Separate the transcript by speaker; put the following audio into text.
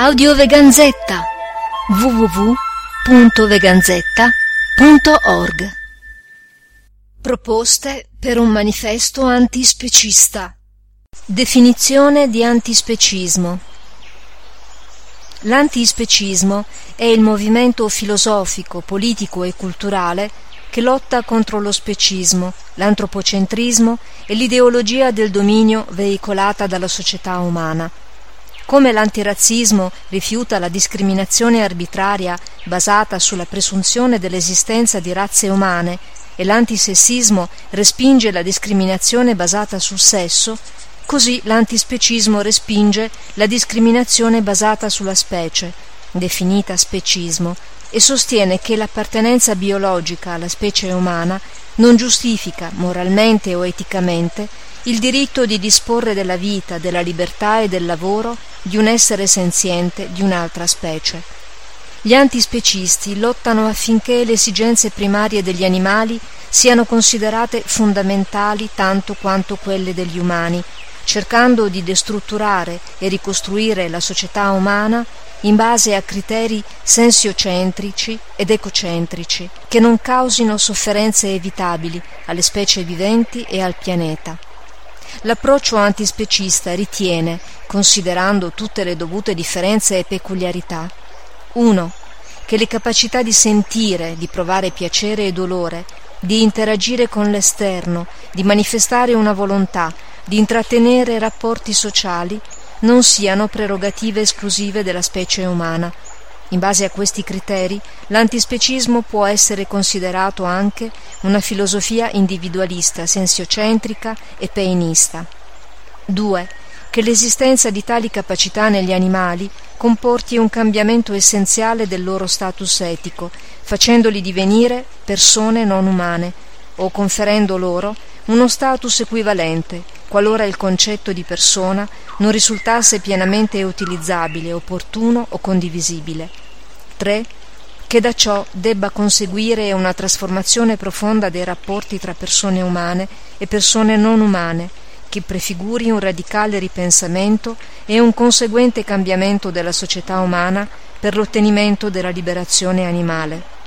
Speaker 1: Audioveganzetta. www.veganzetta.org Proposte per un manifesto antispecista. Definizione di antispecismo. L'antispecismo è il movimento filosofico, politico e culturale che lotta contro lo specismo, l'antropocentrismo e l'ideologia del dominio veicolata dalla società umana come l'antirazzismo rifiuta la discriminazione arbitraria basata sulla presunzione dell'esistenza di razze umane e l'antisessismo respinge la discriminazione basata sul sesso, così l'antispecismo respinge la discriminazione basata sulla specie, definita specismo, e sostiene che l'appartenenza biologica alla specie umana non giustifica, moralmente o eticamente, il diritto di disporre della vita, della libertà e del lavoro di un essere senziente di un'altra specie. Gli antispecisti lottano affinché le esigenze primarie degli animali siano considerate fondamentali tanto quanto quelle degli umani, cercando di destrutturare e ricostruire la società umana in base a criteri sensiocentrici ed ecocentrici che non causino sofferenze evitabili alle specie viventi e al pianeta. L'approccio antispecista ritiene, considerando tutte le dovute differenze e peculiarità, 1. Che le capacità di sentire, di provare piacere e dolore, di interagire con l'esterno, di manifestare una volontà, di intrattenere rapporti sociali, non siano prerogative esclusive della specie umana, in base a questi criteri, l'antispecismo può essere considerato anche una filosofia individualista, sensiocentrica e peinista. 2. Che l'esistenza di tali capacità negli animali comporti un cambiamento essenziale del loro status etico, facendoli divenire persone non umane, o conferendo loro uno status equivalente, qualora il concetto di persona non risultasse pienamente utilizzabile, opportuno o condivisibile. 3. Che da ciò debba conseguire una trasformazione profonda dei rapporti tra persone umane e persone non umane, che prefiguri un radicale ripensamento e un conseguente cambiamento della società umana per l'ottenimento della liberazione animale.